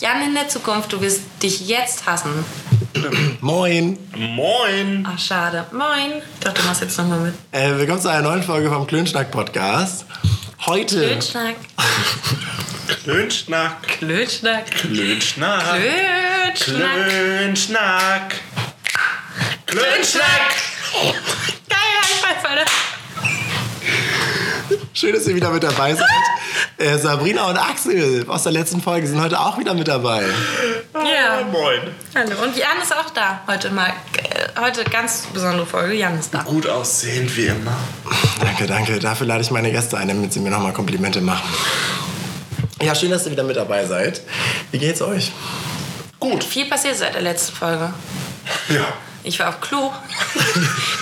Jan in der Zukunft, du wirst dich jetzt hassen. Moin. Moin. Ach, schade. Moin. Ich dachte, du machst jetzt nochmal mit. Äh, willkommen zu einer neuen Folge vom Klönschnack-Podcast. Heute. Klönschnack. Klönschnack. Klönschnack. Klönschnack. Klönschnack. Klönschnack. Klönschnack. Geil, Alter. Schön, dass ihr wieder mit dabei seid. Äh, Sabrina und Axel aus der letzten Folge sind heute auch wieder mit dabei. Ja. Moin. Hallo. Und Jan ist auch da heute mal. Äh, Heute ganz besondere Folge. Jan ist da. Gut aussehend wie immer. Danke, danke. Dafür lade ich meine Gäste ein, damit sie mir nochmal Komplimente machen. Ja, schön, dass ihr wieder mit dabei seid. Wie geht's euch? Gut. Viel passiert seit der letzten Folge. Ja. Ich war auf Klo.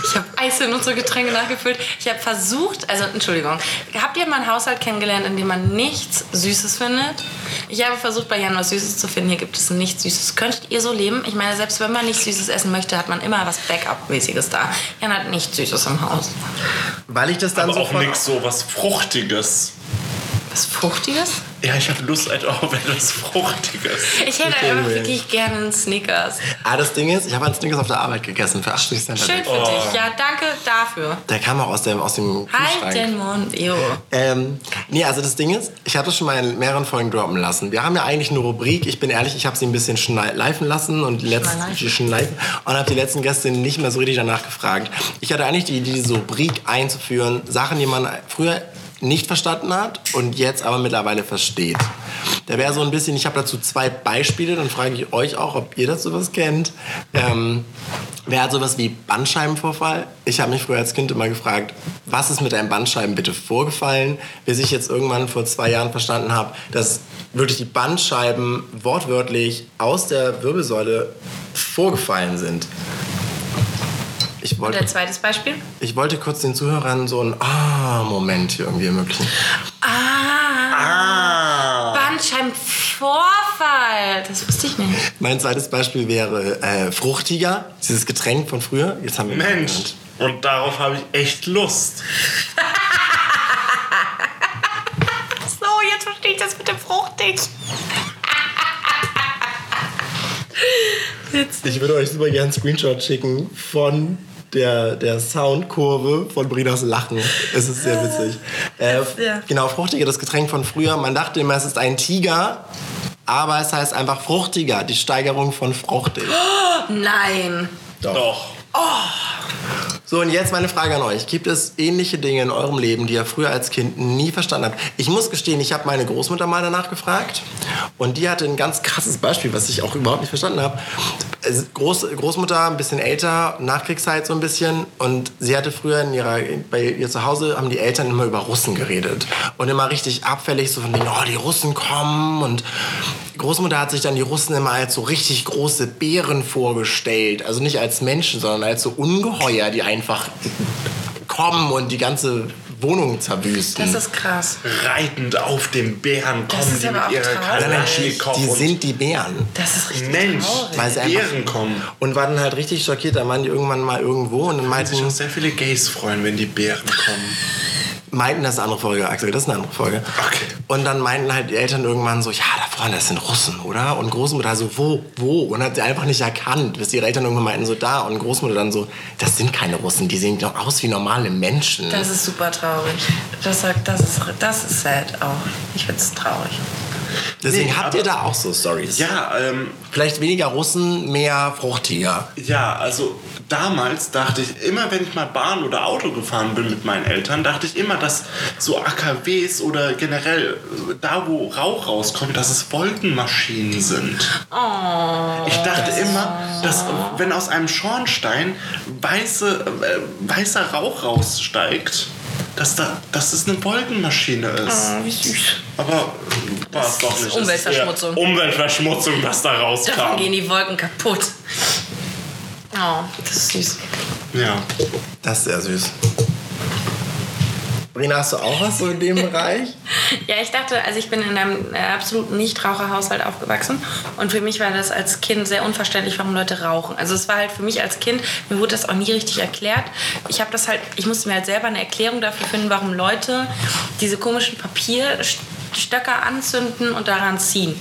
Ich habe Eis in unsere Getränke nachgefüllt. Ich habe versucht, also Entschuldigung, habt ihr mal einen Haushalt kennengelernt, in dem man nichts Süßes findet? Ich habe versucht, bei Jan was Süßes zu finden. Hier gibt es nichts Süßes. Könntet ihr so leben? Ich meine, selbst wenn man nichts Süßes essen möchte, hat man immer was Backup-mäßiges da. Jan hat nichts Süßes im Haus. Weil ich das dann Aber so auch nichts so was Fruchtiges. Was Fruchtiges? Ja, ich habe Lust halt auf etwas Fruchtiges. Ich hätte einfach will. wirklich gerne einen Snickers. Ah, das Ding ist, ich habe einen Snickers auf der Arbeit gegessen für 80 Cent. Schön für Oh. dich. Ja, danke dafür. Der kam auch aus dem, aus dem Kühlschrank. Halt den Mund. Jo. Ähm, nee, also das Ding ist, ich habe das schon mal in mehreren Folgen droppen lassen. Wir haben ja eigentlich eine Rubrik, ich bin ehrlich, ich habe sie ein bisschen schleifen lassen und die letzten, und habe die letzten Gäste nicht mehr so richtig danach gefragt. Ich hatte eigentlich die Idee, diese Rubrik einzuführen, Sachen, die man früher nicht verstanden hat und jetzt aber mittlerweile versteht. Da wäre so ein bisschen, ich habe dazu zwei Beispiele, dann frage ich euch auch, ob ihr das sowas kennt. Ähm, wer hat sowas wie Bandscheibenvorfall? Ich habe mich früher als Kind immer gefragt, was ist mit einem Bandscheiben bitte vorgefallen, bis ich jetzt irgendwann vor zwei Jahren verstanden habe, dass wirklich die Bandscheiben wortwörtlich aus der Wirbelsäule vorgefallen sind. Ich Und wollte, ein zweites Beispiel? ich wollte kurz den Zuhörern so einen Ah-Moment hier irgendwie ermöglichen. Ah, Ah. Bandscheibenvorfall. Das wusste ich nicht. Mein zweites Beispiel wäre äh, Fruchtiger, dieses Getränk von früher. Jetzt haben wir Mensch. Und darauf habe ich echt Lust. So, jetzt verstehe ich das mit dem Fruchtig. Ich würde euch super gerne einen Screenshot schicken von der, der Soundkurve von Brinas Lachen. Es ist sehr witzig. Äh, Ja. Genau, Fruchtiger, das Getränk von früher. Man dachte immer, es ist ein Tiger, aber es heißt einfach Fruchtiger, die Steigerung von fruchtig. Nein. Doch. So, und jetzt meine Frage an euch. Gibt es ähnliche Dinge in eurem Leben, die ihr früher als Kind nie verstanden habt? Ich muss gestehen, ich habe meine Großmutter mal danach gefragt und die hatte ein ganz krasses Beispiel, was ich auch überhaupt nicht verstanden habe. Also Groß, Großmutter, ein bisschen älter, Nachkriegszeit so ein bisschen und sie hatte früher in ihrer, bei ihr zu Hause, haben die Eltern immer über Russen geredet und immer richtig abfällig, so von denen, oh, die Russen kommen und Großmutter hat sich dann die Russen immer als so richtig große Bären vorgestellt. Also nicht als Menschen, sondern als so Ungeheuer, die einfach kommen und die ganze Wohnung zerwüsten. Das ist krass. Reitend auf dem Bären Das kommen ist die aber mit auch ihrer Kalaschnikow die sind die Bären. Das ist richtig Mensch. Weil sie einfach- Bären kommen. Und waren dann halt richtig schockiert. Da waren die irgendwann mal irgendwo und dann Weil sich auch meinten, sehr viele Gays freuen, wenn die Bären kommen. meinten, das ist eine andere Folge, Axel, das ist eine andere Folge. Okay. Und dann meinten halt die Eltern irgendwann so, ja, da vorne, das sind Russen, oder? Und Großmutter so, wo, wo? Und hat sie einfach nicht erkannt, bis ihre Eltern irgendwann meinten so, da. Und Großmutter dann so, das sind keine Russen, die sehen doch aus wie normale Menschen. Das ist super traurig. Das, sagt, das, ist, das ist sad auch. Ich finde es traurig. Deswegen Nee, habt ihr da auch so Stories. Ja, ähm, Vielleicht weniger Russen, mehr fruchtiger. Ja, also damals dachte ich, immer wenn ich mal Bahn oder Auto gefahren bin mit meinen Eltern, dachte ich immer, dass so AKWs oder generell da, wo Rauch rauskommt, dass es Wolkenmaschinen sind. ich dachte immer, dass wenn aus einem Schornstein weiße, äh, weißer Rauch raussteigt, dass, da, dass es eine Wolkenmaschine ist. Oh, wie süß. Aber äh, war es doch ist nicht. Umweltverschmutzung. eher Umweltverschmutzung, was da Davon rauskam. gehen die Wolken kaputt. Oh, das ist süß. Ja. Das ist sehr süß. Brina, hast du auch was so in dem Bereich? Ja, ich dachte, also ich bin in einem äh, absoluten Nichtraucherhaushalt aufgewachsen und für mich war das als Kind sehr unverständlich, warum Leute rauchen. Also es war halt für mich als Kind, mir wurde das auch nie richtig erklärt. Ich habe das halt, ich musste mir halt selber eine Erklärung dafür finden, warum Leute diese komischen Papierstöcker anzünden und daran ziehen.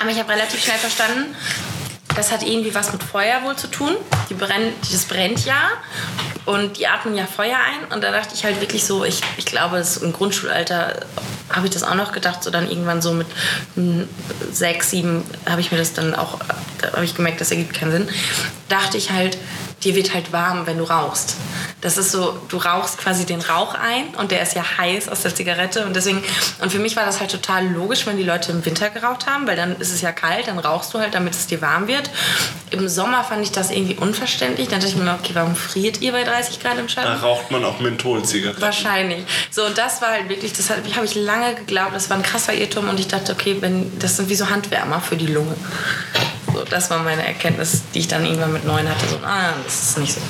Aber ich habe relativ schnell verstanden, das hat irgendwie was mit Feuer wohl zu tun. Die brennt, das brennt ja und die atmen ja Feuer ein. Und da dachte ich halt wirklich so, ich, ich glaube, im Grundschulalter habe ich das auch noch gedacht, so dann irgendwann so mit sechs, sieben habe ich mir das dann auch, da habe ich gemerkt, das ergibt keinen Sinn. Dachte ich halt, dir wird halt warm, wenn du rauchst. Das ist so, du rauchst quasi den Rauch ein und der ist ja heiß aus der Zigarette und deswegen, und für mich war das halt total logisch, wenn die Leute im Winter geraucht haben, weil dann ist es ja kalt, dann rauchst du halt, damit es dir warm wird. Im Sommer fand ich das irgendwie unverständlich. Dann dachte ich mir, okay, warum friert ihr bei 30 Grad im Da Schatten? raucht man auch Mentholzigaretten. Wahrscheinlich. So, und das war halt wirklich, das habe ich lange geglaubt, das war ein krasser Irrtum und ich dachte, okay, wenn, das sind wie so Handwärmer für die Lunge. So, das war meine Erkenntnis, die ich dann irgendwann mit neun hatte. So, ah, das ist nicht so.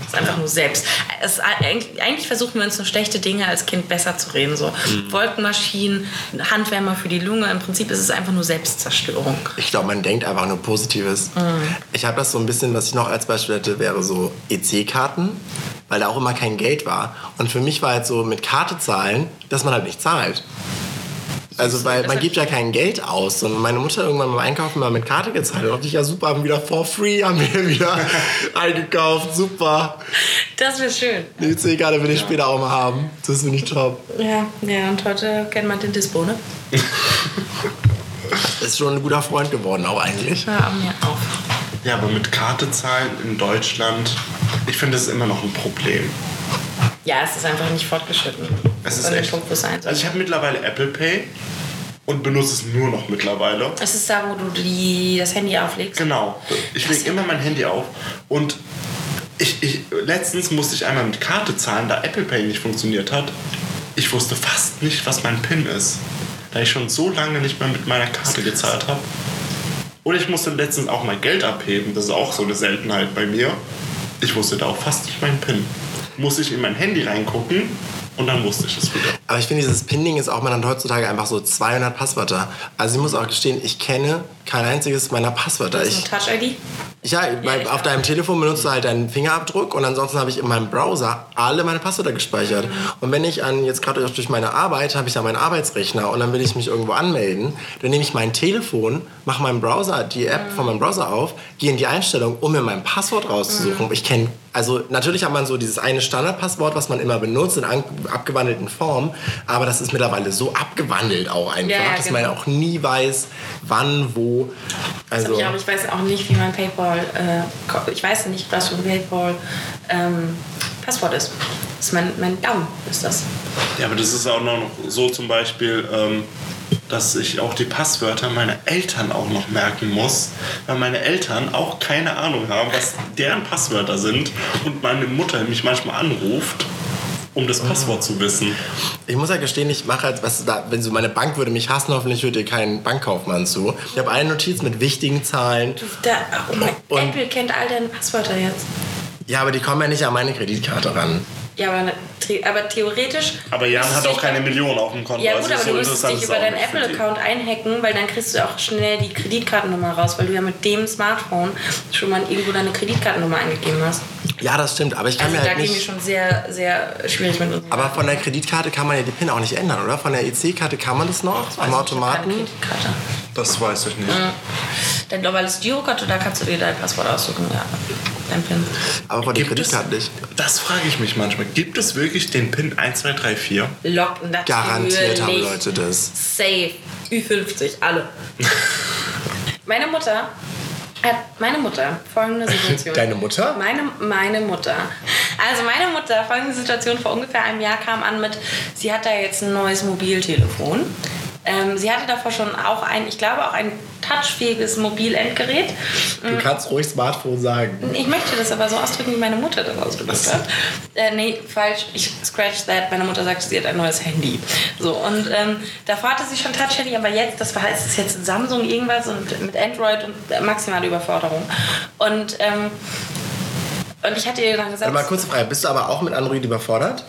Das ist einfach nur selbst. Es, eigentlich, versuchen wir uns nur schlechte Dinge als Kind besser zu reden. So Wolkenmaschinen, Handwärmer für die Lunge. Im Prinzip ist es einfach nur Selbstzerstörung. Ich glaube, man denkt einfach nur Positives. Ich habe das so ein bisschen, was ich noch als Beispiel hätte, wäre so EC-Karten, weil da auch immer kein Geld war. Und für mich war halt so mit Karte zahlen, dass man halt nicht zahlt. Also, weil man gibt ja kein Geld aus. Und meine Mutter irgendwann beim Einkaufen mal mit Karte gezahlt. Da dachte ich, ja super, haben wieder for free, haben wir wieder eingekauft. Super. Das wäre schön. Die EC-Karte will ich später auch mal haben. Das finde ich top. Ja, ja, und heute kennt man den Dispo, ne? Ist schon ein guter Freund geworden auch eigentlich. Hör mir auf. Ja, aber mit Karte zahlen in Deutschland, ich finde, das ist immer noch ein Problem. Ja, es ist einfach nicht fortgeschritten. Es ist echt. Punkt, sein soll. Also ich habe mittlerweile Apple Pay und benutze es nur noch mittlerweile. Es ist da, wo du die, das Handy auflegst. Genau. Ich lege immer mein Handy auf und ich, ich, letztens musste ich einmal mit Karte zahlen, da Apple Pay nicht funktioniert hat. Ich wusste fast nicht, was mein PIN ist, da ich schon so lange nicht mehr mit meiner Karte gezahlt habe. Oder ich musste letztens auch mal Geld abheben, das ist auch so eine Seltenheit bei mir. Ich wusste da auch fast nicht meinen PIN. Musste ich in mein Handy reingucken und dann wusste ich es wieder. Aber ich finde, dieses Pinning ist auch, man hat heutzutage einfach so 200 Passwörter. Also ich muss auch gestehen, ich kenne kein einziges meiner Passwörter. Ich, Touch-ID. ja, ich auf deinem Telefon benutzt du halt deinen Fingerabdruck und ansonsten habe ich in meinem Browser alle meine Passwörter gespeichert. Mhm. Und wenn ich an, jetzt gerade durch meine Arbeit, habe ich ja meinen Arbeitsrechner und dann will ich mich irgendwo anmelden, dann nehme ich mein Telefon, mache meinen Browser, die App von meinem Browser auf, gehe in die Einstellung, um mir mein Passwort rauszusuchen. Mhm. Ich kenne, also natürlich hat man so dieses eine Standardpasswort, was man immer benutzt in an- abgewandelten Form, aber das ist mittlerweile so abgewandelt auch einfach, Ja, ja, dass man genau. auch nie weiß, wann, wo. Also, Ich, aber ich weiß auch nicht, wie mein PayPal. Äh, ich weiß nicht, was für ein PayPal ähm, Passwort ist. Das ist mein, mein Daumen, ist das. Ja, aber das ist auch noch so zum Beispiel, ähm, dass ich auch die Passwörter meiner Eltern auch noch merken muss, weil meine Eltern auch keine Ahnung haben, was deren Passwörter sind und meine Mutter mich manchmal anruft, um das Passwort zu wissen. Ich muss ja gestehen, ich mache halt, was da, wenn so meine Bank würde mich hassen, hoffentlich hört ihr keinen Bankkaufmann zu. Ich habe eine Notiz mit wichtigen Zahlen. Da, oh mein, Und- Apple kennt all deine Passwörter jetzt. Ja, aber die kommen ja nicht an meine Kreditkarte ran. Ja, aber, ne- aber theoretisch. Aber Jan hat auch keine dann- Million auf dem Konto. Ja also gut, aber so du müsstest interessant dich über deinen. Apple-Account einhacken, weil dann kriegst du auch schnell die Kreditkartennummer raus, weil du ja mit dem Smartphone schon mal irgendwo deine Kreditkartennummer eingegeben hast. Ja, das stimmt, aber ich kann Also mir da halt gehen wir nicht. schon sehr, sehr schwierig mit uns. Aber von der Kreditkarte kann man ja die PIN auch nicht ändern, oder? Von der EC-Karte kann man das noch? Am Automaten? Kreditkarte. Das weiß ich nicht. Dein globales Girokonto, da kannst du dir dein Passwort aussuchen. Ja, dein PIN. Aber von der Kreditkarte nicht. Das frage ich mich manchmal. Gibt es wirklich den PIN 1234? Lock natürlich. Garantiert haben Leute das. Safe. Ü50, alle. meine Mutter hat, meine Mutter, folgende Situation. Deine Mutter? Meine, meine Mutter. Also meine Mutter, folgende Situation, vor ungefähr einem Jahr kam an mit, sie hat da jetzt ein neues Mobiltelefon. Ähm, sie hatte davor schon auch ein, ich glaube auch ein touchfähiges Mobilendgerät. Du kannst ruhig Smartphone sagen. Ich möchte das aber so ausdrücken, wie meine Mutter das ausgedrückt hat. Äh, nee, falsch. Ich scratch that. Meine Mutter sagte, sie hat ein neues Handy. So, und ähm, davor hatte sie schon Touch-Handy, aber jetzt, das war es ist jetzt Samsung irgendwas und mit Android und äh, maximale Überforderung. Und, ähm, und ich hatte ihr dann gesagt, mal kurze Frage, bist du aber auch mit Android überfordert?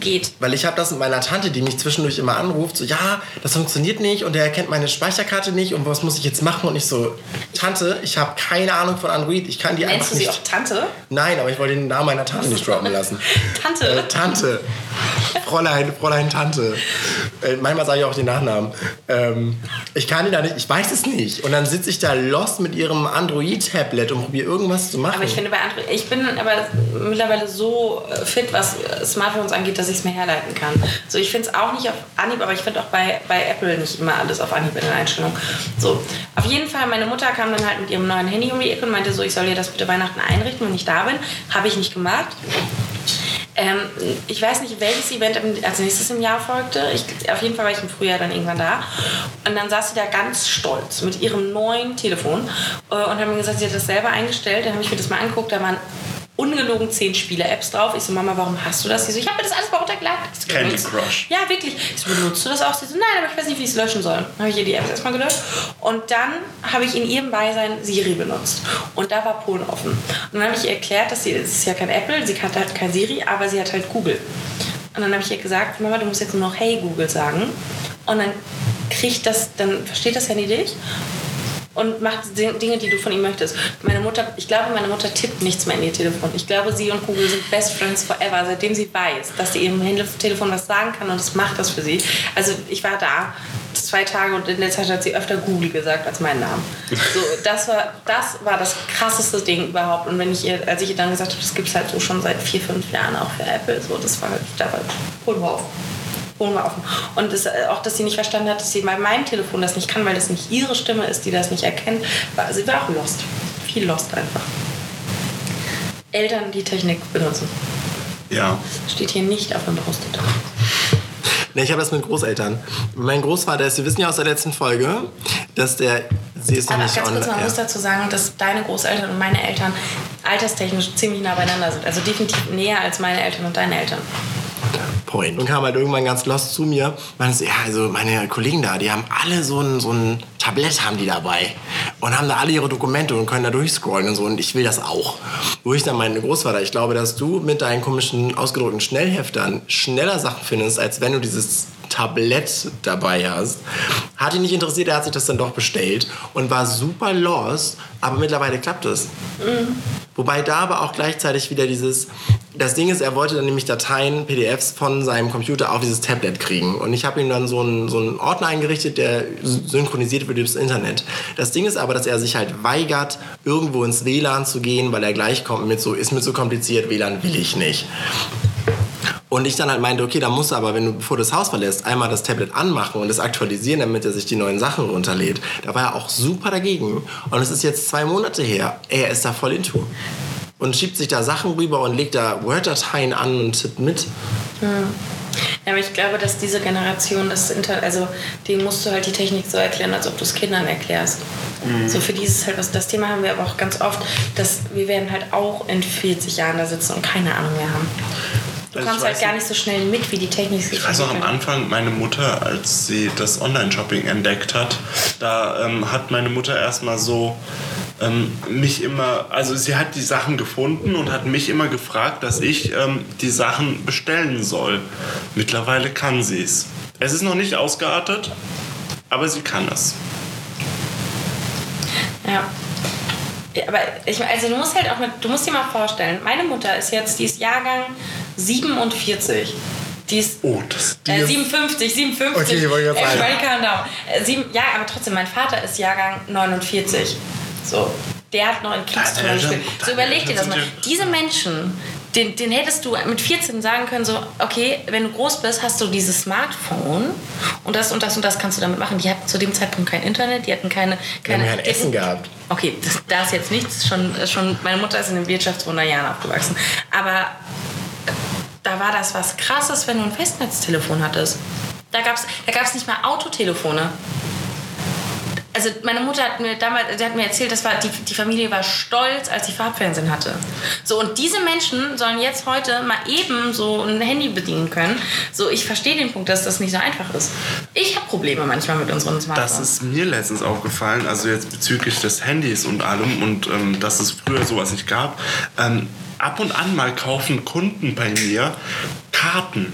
Geht. Weil ich habe das mit meiner Tante, die mich zwischendurch immer anruft, so, ja, das funktioniert nicht und der erkennt meine Speicherkarte nicht und was muss ich jetzt machen? Und ich so, Tante, ich habe keine Ahnung von Android, ich kann die Nennst einfach du sie nicht... auch Tante? Nein, aber ich wollte den Namen meiner Tante nicht droppen lassen. Tante. Äh, Tante. Fräulein, Fräulein Tante. Äh, manchmal sage ich auch den Nachnamen. Ähm, ich kann die da nicht, ich weiß es nicht. Und dann sitze ich da lost mit ihrem Android-Tablet und probiere irgendwas zu machen. Aber ich finde bei Android, ich bin aber mittlerweile so fit, was Smartphones angeht, dass ich es mir herleiten kann. So, ich finde es auch nicht auf Anhieb, aber ich finde auch bei, bei Apple nicht immer alles auf Anhieb in den Einstellungen. So, auf jeden Fall, meine Mutter kam dann halt mit ihrem neuen Handy um die Ecke und meinte so, ich soll ihr das bitte Weihnachten einrichten, wenn ich da bin. Habe ich nicht gemacht. Ähm, ich weiß nicht, welches Event als nächstes im Jahr folgte. Ich, auf jeden Fall war ich im Frühjahr dann irgendwann da. Und dann saß sie da ganz stolz mit ihrem neuen Telefon äh, und hat mir gesagt, sie hat das selber eingestellt. Dann habe ich mir das mal angeguckt. Da waren ungelogen zehn Spiele-Apps drauf. Ich so, Mama, warum hast du das? Sie so, ich habe mir das alles mal runtergeladen. So, Candy Crush. Ja, wirklich. Ich so, benutzt du das auch? Sie so, nein, aber ich weiß nicht, wie ich es löschen soll. Dann habe ich ihr die Apps erstmal gelöscht. Und dann habe ich in ihrem Beisein Siri benutzt. Und da war Polen offen. Und dann habe ich ihr erklärt, dass sie, es ist ja kein Apple, sie hat halt kein Siri, aber sie hat halt Google. Und dann habe ich ihr gesagt, Mama, du musst jetzt nur noch Hey Google sagen. Und dann kriegt das, dann versteht das Handy dich und macht Di- Dinge, die du von ihm möchtest. Meine Mutter, ich glaube, meine Mutter tippt nichts mehr in ihr Telefon. Ich glaube, sie und Google sind Best Friends forever, seitdem sie weiß, dass sie ihrem Telefon was sagen kann und es macht das für sie. Also ich war da zwei Tage und in der Zeit hat sie öfter Google gesagt als meinen Namen. So, das war das war das krasseste Ding überhaupt. Und wenn ich ihr, als ich ihr dann gesagt habe, das gibt es halt so schon seit vier, fünf Jahren auch für Apple, so das war da war wir auf holen wir offen. Und das, äh, auch, dass sie nicht verstanden hat, dass sie bei meinem Telefon das nicht kann, weil das nicht ihre Stimme ist, die das nicht erkennt. War, sie war auch lost. Viel lost einfach. Eltern, die Technik benutzen. Ja. Steht hier nicht auf dem Post-it. Ne, ich habe das mit Großeltern. Mein Großvater ist, wir wissen ja aus der letzten Folge, dass der, sie ist noch Aber nicht ganz kurz, man ja. muss dazu sagen, dass deine Großeltern und meine Eltern alterstechnisch ziemlich nah beieinander sind. Also definitiv näher als meine Eltern und deine Eltern. Point. Und kam halt irgendwann ganz lost zu mir. Meinte so, ja, also meine Kollegen da, die haben alle so ein, so ein Tablett haben die dabei. Und haben da alle ihre Dokumente und können da durchscrollen und so. Und ich will das auch. Wo ich dann meine Großvater, ich glaube, dass du mit deinen komischen ausgedruckten Schnellheftern schneller Sachen findest, als wenn du dieses Tablett dabei hast. Hat ihn nicht interessiert, er hat sich das dann doch bestellt und war super lost, aber mittlerweile klappt es. Wobei da aber auch gleichzeitig wieder dieses, das Ding ist, er wollte dann nämlich Dateien, PDFs von seinem Computer auf dieses Tablet kriegen. Und ich habe ihm dann so einen, so einen Ordner eingerichtet, der synchronisiert wird übers Internet. Das Ding ist aber, dass er sich halt weigert, irgendwo ins WLAN zu gehen, weil er gleich kommt mit so, ist mir so kompliziert, WLAN will ich nicht. Und ich dann halt meinte, okay, dann musst du aber, wenn du, bevor du das Haus verlässt, einmal das Tablet anmachen und es aktualisieren, damit er sich die neuen Sachen runterlädt. Da war er auch super dagegen. Und es ist jetzt zwei Monate her. Er ist da voll into. Und schiebt sich da Sachen rüber und legt da Word-Dateien an und tippt mit. Ja, aber ich glaube, dass diese Generation das Internet, also denen musst du halt die Technik so erklären, als ob du es Kindern erklärst. So für dieses halt was, das Thema haben wir aber auch ganz oft, dass wir werden halt auch in 40 Jahren da sitzen und keine Ahnung mehr haben. Du Also kommst halt gar nicht- so schnell mit, wie die Technik sich Ich weiß noch am. Anfang, meine Mutter, als sie das Online-Shopping entdeckt hat, da ähm, hat meine Mutter erstmal so ähm, mich immer, also sie hat die Sachen gefunden und hat mich immer gefragt, dass ich ähm, die Sachen bestellen soll. Mittlerweile kann sie es. Es ist noch nicht ausgeartet, aber sie kann es. Ja. Ja, aber ich, also du musst halt auch mit, du musst dir mal vorstellen, meine Mutter ist jetzt, die ist Jahrgang 47. Die ist Oh, das. Die äh, ist- 57, 57. Okay, ich wollte jetzt sagen. Everybody calm down. Äh, sieben, ja, aber trotzdem, mein Vater ist Jahrgang 49. So, der hat noch in Eltern- gespielt. So überleg dir das mal. Diese Menschen, den, den hättest du mit 14 sagen können, so, okay, wenn du groß bist, hast du dieses Smartphone und das und das und das kannst du damit machen. Die hatten zu dem Zeitpunkt kein Internet, die hatten keine... Wir haben keine kein die Essen gehabt. Okay, das, da ist jetzt nichts. Schon, schon, meine Mutter ist in den Wirtschaftswunderjahren aufgewachsen. Aber da war das was Krasses, wenn du ein Festnetztelefon hattest. Da gab es da gab's nicht mal Autotelefone. Also meine Mutter hat mir damals, die hat mir erzählt, das war, die, die Familie war stolz, als sie Farbfernsehen hatte. So, und diese Menschen sollen jetzt heute mal eben so ein Handy bedienen können. So, ich verstehe den Punkt, dass das nicht so einfach ist. Ich habe Probleme manchmal mit unseren Smartphones. Das ist mir letztens aufgefallen, also jetzt bezüglich des Handys und allem und ähm, dass es früher sowas nicht gab. Ähm, ab und an mal kaufen Kunden bei mir Karten.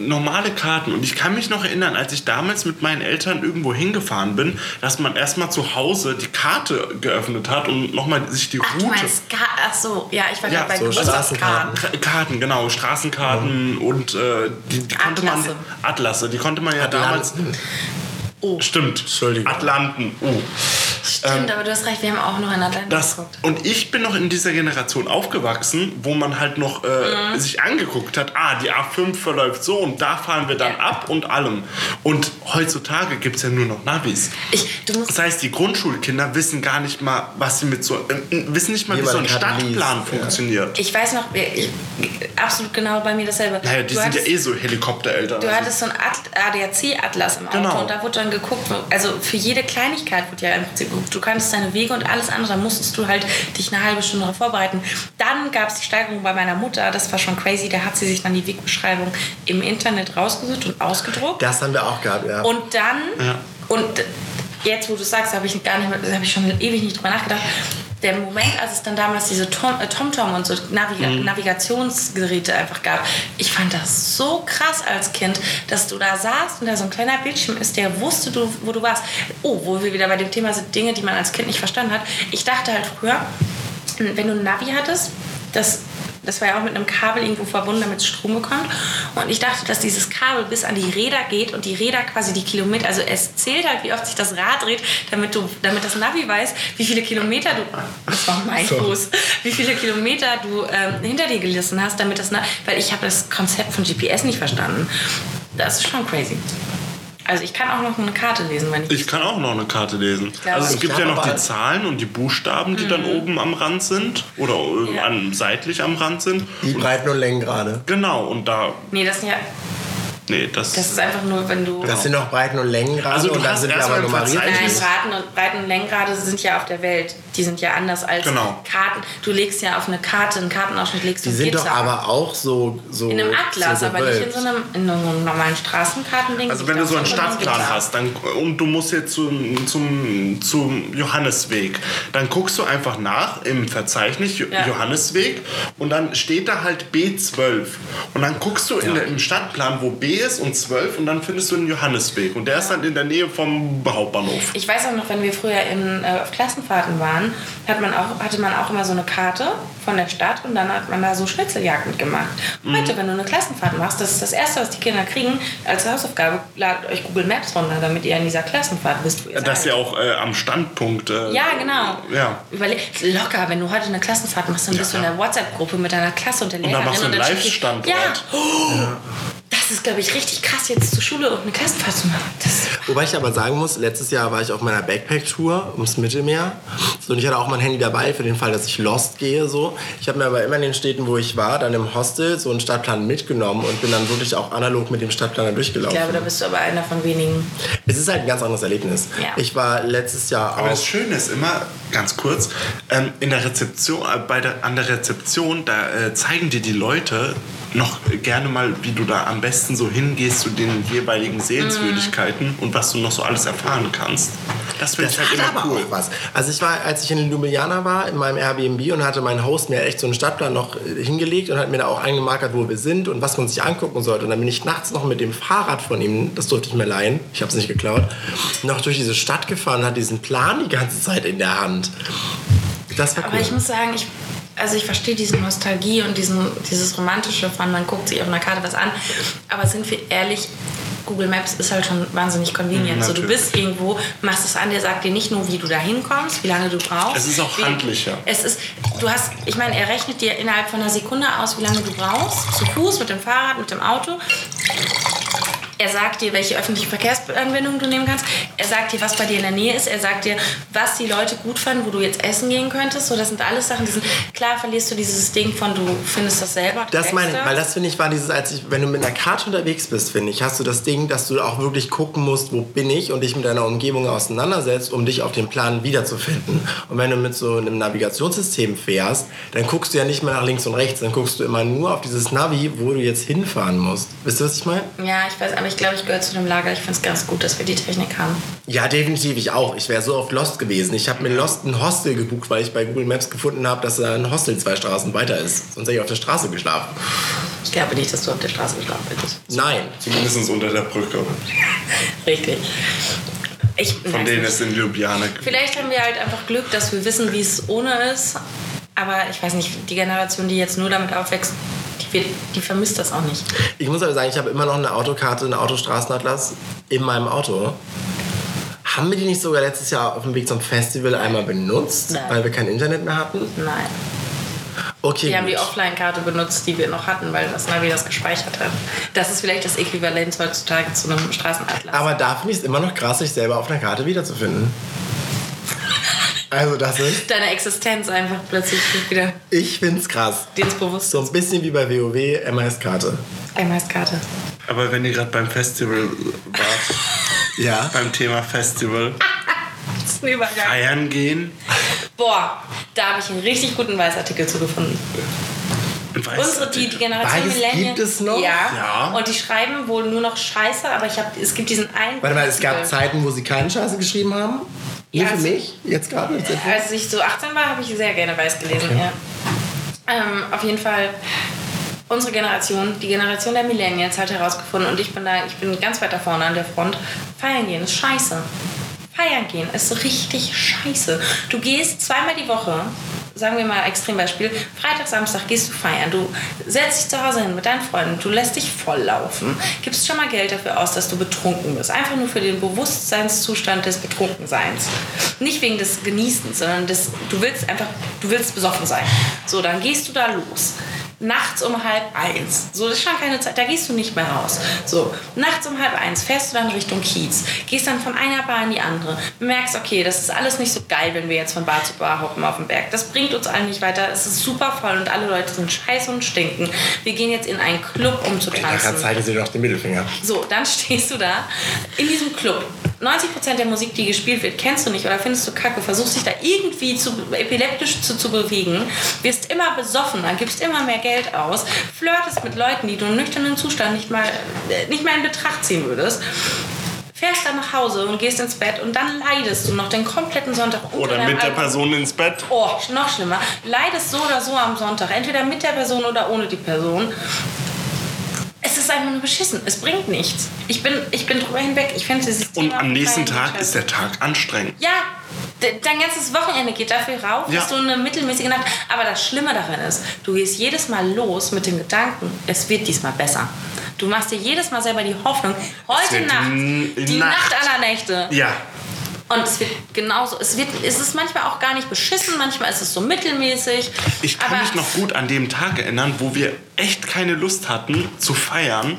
normale Karten. Und ich kann mich noch erinnern, als ich damals mit meinen Eltern irgendwo hingefahren bin, dass man erstmal zu Hause die Karte geöffnet hat und nochmal sich die Ach, du Route. meinst, Ka ach so, ja, ich war Ja, gerade bei so. Tra- Karten, genau, Straßenkarten und äh, die, die konnte Atlasse. man. Atlasse, die konnte man ja damals. Atlanten. Oh, Stimmt. Entschuldigung. Atlanten. Oh. stimmt, aber du hast recht, wir haben auch noch in Atlanta Das, geguckt. und ich bin noch in dieser Generation aufgewachsen, wo man halt noch äh, Mhm. sich angeguckt hat, ah, die A5 verläuft so und da fahren wir dann Ja. ab und allem. Und heutzutage gibt es ja nur noch Navis. Ich, du musst Das heißt, die Grundschulkinder wissen gar nicht mal, was sie mit so, äh, wissen nicht mal, Wie wie, so ein liest, Stadtplan ja. funktioniert. Ich weiß noch, ich, absolut genau bei mir dasselbe. Naja, die du sind hattest, ja eh so Helikoptereltern. Du Also- hattest so einen ADAC-Atlas im Auto Genau. und da wurde dann geguckt, also für jede Kleinigkeit wurde ja im Prinzip. Du kanntest deine Wege und alles andere, da musstest du halt dich eine halbe Stunde darauf vorbereiten. Dann gab es die Steigerung bei meiner Mutter, das war schon crazy, da hat sie sich dann die Wegbeschreibung im Internet rausgesucht und ausgedruckt. Das haben wir auch gehabt, ja. Und dann, Ja. und jetzt, wo du sagst, habe ich gar nicht mehr, habe ich schon ewig nicht drüber nachgedacht. Der Moment, als es dann damals diese Tom, äh, TomTom und so Naviga Mhm. Navigationsgeräte einfach gab, ich fand das so krass als Kind, dass du da saßt und da so ein kleiner Bildschirm ist, der wusste, du, wo du warst. Oh, wo wir wieder bei dem Thema sind, Dinge, die man als Kind nicht verstanden hat. Ich dachte halt früher, wenn du ein Navi hattest, das, das war ja auch mit einem Kabel irgendwo verbunden, damit es Strom bekommt. Und ich dachte, dass dieses Kabel bis an die Räder geht und die Räder quasi die Kilometer, also es zählt halt, wie oft sich das Rad dreht, damit, du, damit das Navi weiß, wie viele Kilometer du, das war mein So. Fuß, wie viele Kilometer du ähm, hinter dir gelassen hast, damit das, weil ich habe das Konzept von GPS nicht verstanden. Das ist schon crazy. Also ich kann auch noch eine Karte lesen, wenn ich Ich kann auch noch eine Karte lesen. glaube, also es gibt ja noch die Zahlen und die Buchstaben, die dann oben am Rand sind oder äh, Mhm. Ja. an, seitlich am Rand sind. Die Breiten und Längen gerade. Genau, und da, Nee, das sind ja, nee, das, das ist einfach nur, wenn du Das sind noch Breiten und Längen gerade Also du und dann sind die erstmal aber nummeriert. Nein, Breiten und, Breiten und Längengrade sind ja auf der Welt. Die sind ja anders als Genau. Karten. Du legst ja auf eine Karte, einen Kartenausschnitt legst du Die sind doch ab. aber auch so, so in einem Atlas, so aber nicht in so einem, in einem normalen Straßenkartending. Also wenn du so einen Stadtplan hast dann, und du musst jetzt zum, zum, zum Johannesweg, dann guckst du einfach nach im Verzeichnis Ja. Johannesweg und dann steht da halt B12. Und dann guckst du in, der- im Stadtplan, wo B ist und 12 und dann findest du den Johannesweg. Und der ist dann in der Nähe vom Hauptbahnhof. Ich weiß auch noch, wenn wir früher in, äh, auf Klassenfahrten waren, hat man auch, hatte man auch immer so eine Karte von der Stadt und dann hat man da so Schnitzeljagd mitgemacht. Mhm. Heute, wenn du eine Klassenfahrt machst, das ist das Erste, was die Kinder kriegen als Hausaufgabe, ladet euch Google Maps runter, damit ihr in dieser Klassenfahrt wisst, wo ihr Das ist ja auch äh, am Standpunkt. Äh, Ja, genau. Ja. Überleg, locker, wenn du heute eine Klassenfahrt machst, dann bist du in der WhatsApp-Gruppe mit deiner Klasse und der dann Lehrerin. machst du einen dann steht die- Live-Standort. Ja. Das ist, glaube ich, richtig krass, jetzt zur Schule und eine Klassenfahrt zu machen. Das, Wobei ich aber sagen muss, letztes Jahr war ich auf meiner Backpack-Tour ums Mittelmeer. So, und ich hatte auch mein Handy dabei für den Fall, dass ich lost gehe. So. Ich habe mir aber immer in den Städten, wo ich war, dann im Hostel so einen Stadtplan mitgenommen und bin dann wirklich auch analog mit dem Stadtplaner ich durchgelaufen. glaube, da bist du aber einer von wenigen. es ist halt ein ganz anderes Erlebnis. Ja. Ich war letztes Jahr Aber auch. das Schöne ist immer, ganz kurz, ähm, in der Rezeption, äh, bei der, an der Rezeption, da äh, zeigen dir die Leute noch gerne mal, wie du da am besten so hingehst zu den jeweiligen Sehenswürdigkeiten und was du noch so alles erfahren kannst. Das finde ich halt immer aber cool. auch was. Also ich war, als ich in Ljubljana war, in meinem Airbnb und hatte mein Host mir echt so einen Stadtplan noch äh, hingelegt und hat mir da auch eingemarkert, wo wir sind und was man sich angucken sollte. Und dann bin ich nachts noch mit dem Fahrrad von ihm, das durfte ich mir leihen, ich habe es nicht geklaut, noch durch diese Stadt gefahren und hatte diesen Plan die ganze Zeit in der Hand. Das war Aber cool. ich muss sagen, ich, also ich verstehe diese Nostalgie und diesen, dieses Romantische von, man guckt sich auf einer Karte was an. Aber sind wir ehrlich, Google Maps ist halt schon wahnsinnig convenient. Mhm, so, du natürlich. bist irgendwo, machst es an, der sagt dir nicht nur, wie du da hinkommst, wie lange du brauchst. Es ist auch wie, handlicher. Es ist, du hast, ich meine, er rechnet dir innerhalb von einer Sekunde aus, wie lange du brauchst. Zu Fuß, mit dem Fahrrad, mit dem Auto. Er sagt dir, welche öffentlichen Verkehrsanwendungen du nehmen kannst. Er sagt dir, was bei dir in der Nähe ist. Er sagt dir, was die Leute gut fanden, wo du jetzt essen gehen könntest. So, das sind alles Sachen, die sind. Klar verlierst du dieses Ding von, du findest das selber. du Das meine ich, weil das finde ich war dieses, als ich, wenn du mit einer Karte unterwegs bist, finde ich, hast du das Ding, dass du auch wirklich gucken musst, wo bin ich und dich mit deiner Umgebung auseinandersetzt, um dich auf dem Plan wiederzufinden. Und wenn du mit so einem Navigationssystem fährst, dann guckst du ja nicht mehr nach links und rechts, dann guckst du immer nur auf dieses Navi, wo du jetzt hinfahren musst. Wisst ihr, was ich meine? Ja, ich weiß, aber ich glaube, ich gehöre zu dem Lager. Ich finde es ganz gut, dass wir die Technik haben. Ja, definitiv, ich auch. Ich wäre so oft Lost gewesen. Ich habe mir Lost ein Hostel gebucht, weil ich bei Google Maps gefunden habe, dass da ein Hostel zwei Straßen weiter ist. Sonst hätte ich auf der Straße geschlafen. Ich glaube nicht, dass du auf der Straße geschlafen hättest. Nein. Zumindest unter der Brücke. Richtig. Ich, Von denen nicht. es in Ljubljana gibt. Vielleicht haben wir halt einfach Glück, dass wir wissen, wie es ohne ist. Aber ich weiß nicht, die Generation, die jetzt nur damit aufwächst, wird, die vermisst das auch nicht. Ich muss aber sagen, ich habe immer noch eine Autokarte, eine Autostraßenatlas in meinem Auto. Haben wir die nicht sogar letztes Jahr auf dem Weg zum Festival einmal benutzt, Nein. weil wir kein Internet mehr hatten? Nein. Okay, Die haben die. Offline-Karte benutzt, die wir noch hatten, weil das Navi das gespeichert hat. Das ist vielleicht das Äquivalent heutzutage zu einem Straßenatlas. Aber da finde ich es immer noch krass, sich selber auf einer Karte wiederzufinden. Also das ist, Deine Existenz einfach plötzlich wieder ich finde es krass. dir ins Bewusstsein. So ein bisschen wie bei WoW, MS-Karte. MS-Karte. Aber wenn ihr gerade beim Festival wart, Ja. beim Thema Festival, Das ist ein Übergang. feiern gehen, Boah, da habe ich einen richtig guten Weißartikel zu gefunden. weiß Unsere, die, die Generation Weiß Millennial. gibt es noch? Ja. Ja. Und die schreiben wohl nur noch Scheiße, aber ich hab, es gibt diesen einen. Warte mal, es gab. Zeiten, wo sie keine Scheiße geschrieben haben? Ja, für also- mich? Jetzt gerade? Als ich so 18 war, habe ich sehr gerne weiß gelesen. Ja. Ähm, auf jeden Fall unsere Generation, die Generation der Millennials hat herausgefunden und ich bin da, ich bin ganz weit da vorne an der Front. Feiern gehen ist scheiße. Feiern gehen ist richtig scheiße. Du gehst zweimal die Woche, sagen wir mal Extrembeispiel, Freitag, Samstag gehst du feiern. Du setzt dich zu Hause hin mit deinen Freunden, du lässt dich volllaufen, gibst schon mal Geld dafür aus, dass du betrunken bist. Einfach nur für den Bewusstseinszustand des Betrunkenseins. Nicht wegen des Genießens, sondern des, du willst einfach, du willst besoffen sein. So, dann gehst du da los nachts um halb eins. So, das ist schon keine Zeit, da gehst du nicht mehr raus. So, nachts um halb eins fährst du dann Richtung Kiez, gehst dann von einer Bar in die andere, merkst, okay, das ist alles nicht so geil, wenn wir jetzt von Bar zu Bar hoppen auf dem Berg. Das bringt uns allen nicht weiter. Es ist super voll und alle Leute sind scheiße und stinken. Wir gehen jetzt in einen Club, um zu Nachher tanzen. zeigen sie doch den Mittelfinger. So, dann stehst du da in diesem Club. 90% der Musik, die gespielt wird, kennst du nicht oder findest du kacke, versuchst dich da irgendwie zu, epileptisch zu, zu bewegen, wirst immer besoffener, gibst immer mehr Geld aus, flirtest mit Leuten, die du im nüchternen Zustand nicht mal, äh, nicht mal in Betracht ziehen würdest. Fährst dann nach Hause und gehst ins Bett und dann leidest du noch den kompletten Sonntag oder mit der Person ins Bett. Oh, noch schlimmer. Leidest so oder so am Sonntag. Entweder mit der Person oder ohne die Person. Es ist einfach nur beschissen. Es bringt nichts. Ich bin, ich bin drüber hinweg. Ich finde dieses Und Thema am nächsten Tag ist der Tag anstrengend. Ja, de- dein ganzes Wochenende geht dafür rauf, Ja. dass du eine mittelmäßige Nacht. Aber das Schlimme daran ist, du gehst jedes Mal los mit dem Gedanken, es wird diesmal besser. Du machst dir jedes Mal selber die Hoffnung, heute Nacht, die Nacht. Nacht aller Nächte, Ja, und es wird genauso, es, wird, es ist manchmal auch gar nicht beschissen, manchmal ist es so mittelmäßig. ich kann mich noch gut an dem Tag erinnern, wo wir echt keine Lust hatten zu feiern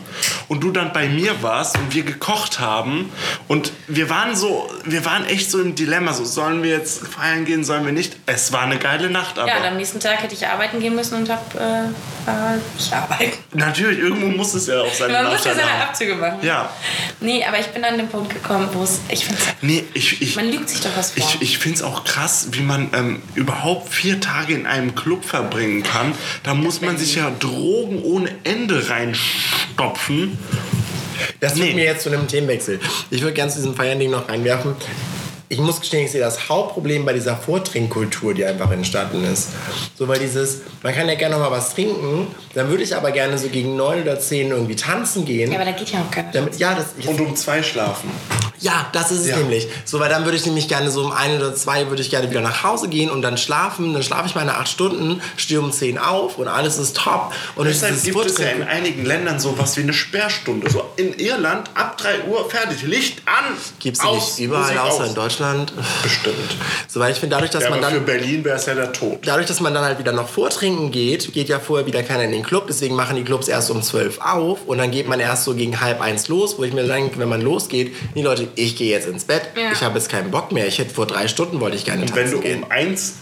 und du dann bei mir warst und wir gekocht haben und wir waren so, wir waren echt so im Dilemma, so sollen wir jetzt feiern gehen, sollen wir nicht? Es war eine geile Nacht, aber Ja, und am nächsten Tag hätte ich arbeiten gehen müssen und hab äh, äh, nicht arbeiten. natürlich, irgendwo muss es ja auch seine Man muss ja seine. Abzüge machen. Ja. Nee, aber ich bin an den Punkt gekommen, wo es, ich finde Nee, ich, ich, man lügt sich doch was vor. Ich, ich finde es auch krass, wie man ähm, überhaupt vier Tage in einem Club verbringen kann. Da muss man sich ja Drogen ohne Ende reinstopfen. Das führt Nee. mir jetzt zu einem Themenwechsel. Ich würde gerne zu diesem Feiern-Ding noch reinwerfen. Ich muss gestehen, ich sehe das Hauptproblem bei dieser Vortrinkkultur, die einfach entstanden ist. So, weil dieses, man kann ja gerne noch mal was trinken, dann würde ich aber gerne so gegen neun oder zehn irgendwie tanzen gehen. ja, aber da geht ja auch keiner. damit, ja, das, ich, Und um zwei schlafen. Ja, das ist es Ja. nämlich. So, weil dann würde ich nämlich gerne so um ein oder zwei würde ich gerne wieder nach Hause gehen und dann schlafen. Dann schlafe ich meine acht Stunden, stehe um zehn auf und alles ist top. Und Deshalb gibt es ja in einigen Ländern sowas wie eine Sperrstunde. So in Irland ab 3 Uhr fertig, Licht an. Gibt's die aus, nicht überall Musik außer aus. in Deutschland? Bestimmt. So, weil ich finde, dadurch, dass Ja, man aber für dann Berlin wäre es ja der Tod. dadurch, dass man dann halt wieder noch vortrinken geht, geht ja vorher wieder keiner in den Club. Deswegen machen die Clubs erst um 12 auf und dann geht man erst so gegen halb eins los, wo ich mir denke, wenn man losgeht, nee Leute, ich gehe jetzt ins Bett. Ja. Ich habe jetzt keinen Bock mehr. Ich hätte vor drei Stunden wollte ich gerne Und wenn du gehen. um eins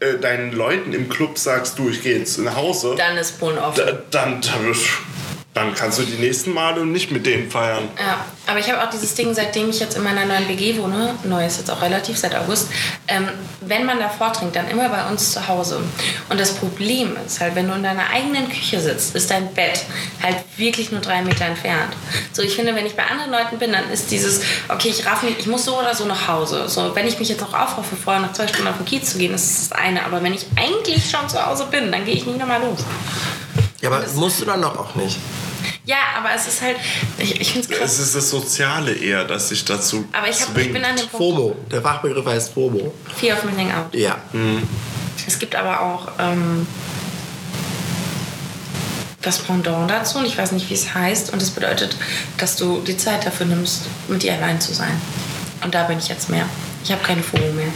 äh, deinen Leuten im Club sagst, du, ich gehe jetzt nach Hause, Dann ist Polen offen. da, dann, dann kannst du die nächsten Male nicht mit denen feiern. Ja, aber ich habe auch dieses Ding, seitdem ich jetzt in meiner neuen WG wohne, neu ist jetzt auch relativ seit August, ähm, wenn man da vortrinkt, dann immer bei uns zu Hause. Und das Problem ist halt, wenn du in deiner eigenen Küche sitzt, ist dein Bett halt wirklich nur drei Meter entfernt. So, ich finde, wenn ich bei anderen Leuten bin, dann ist dieses, okay, ich raff mich, ich muss so oder so nach Hause. So, wenn ich mich jetzt noch aufraffe, vorher nach zwei Stunden auf den Kiez zu gehen, ist das eine. Aber wenn ich eigentlich schon zu Hause bin, dann gehe ich nicht nochmal los. Ja, aber musst du dann doch auch nicht. Ja, aber es ist halt, ich, ich finde es krass. Es ist das Soziale eher, das sich dazu Aber ich, hab, ich bin an dem Punkt, FOMO. Der Fachbegriff heißt FOMO. Fear of Missing Out. Ja. Es gibt aber auch ähm, das Pendant dazu und ich weiß nicht, wie es heißt. Und es bedeutet, dass du die Zeit dafür nimmst, mit dir allein zu sein. Und da bin ich jetzt mehr. Ich habe keine FOMO mehr.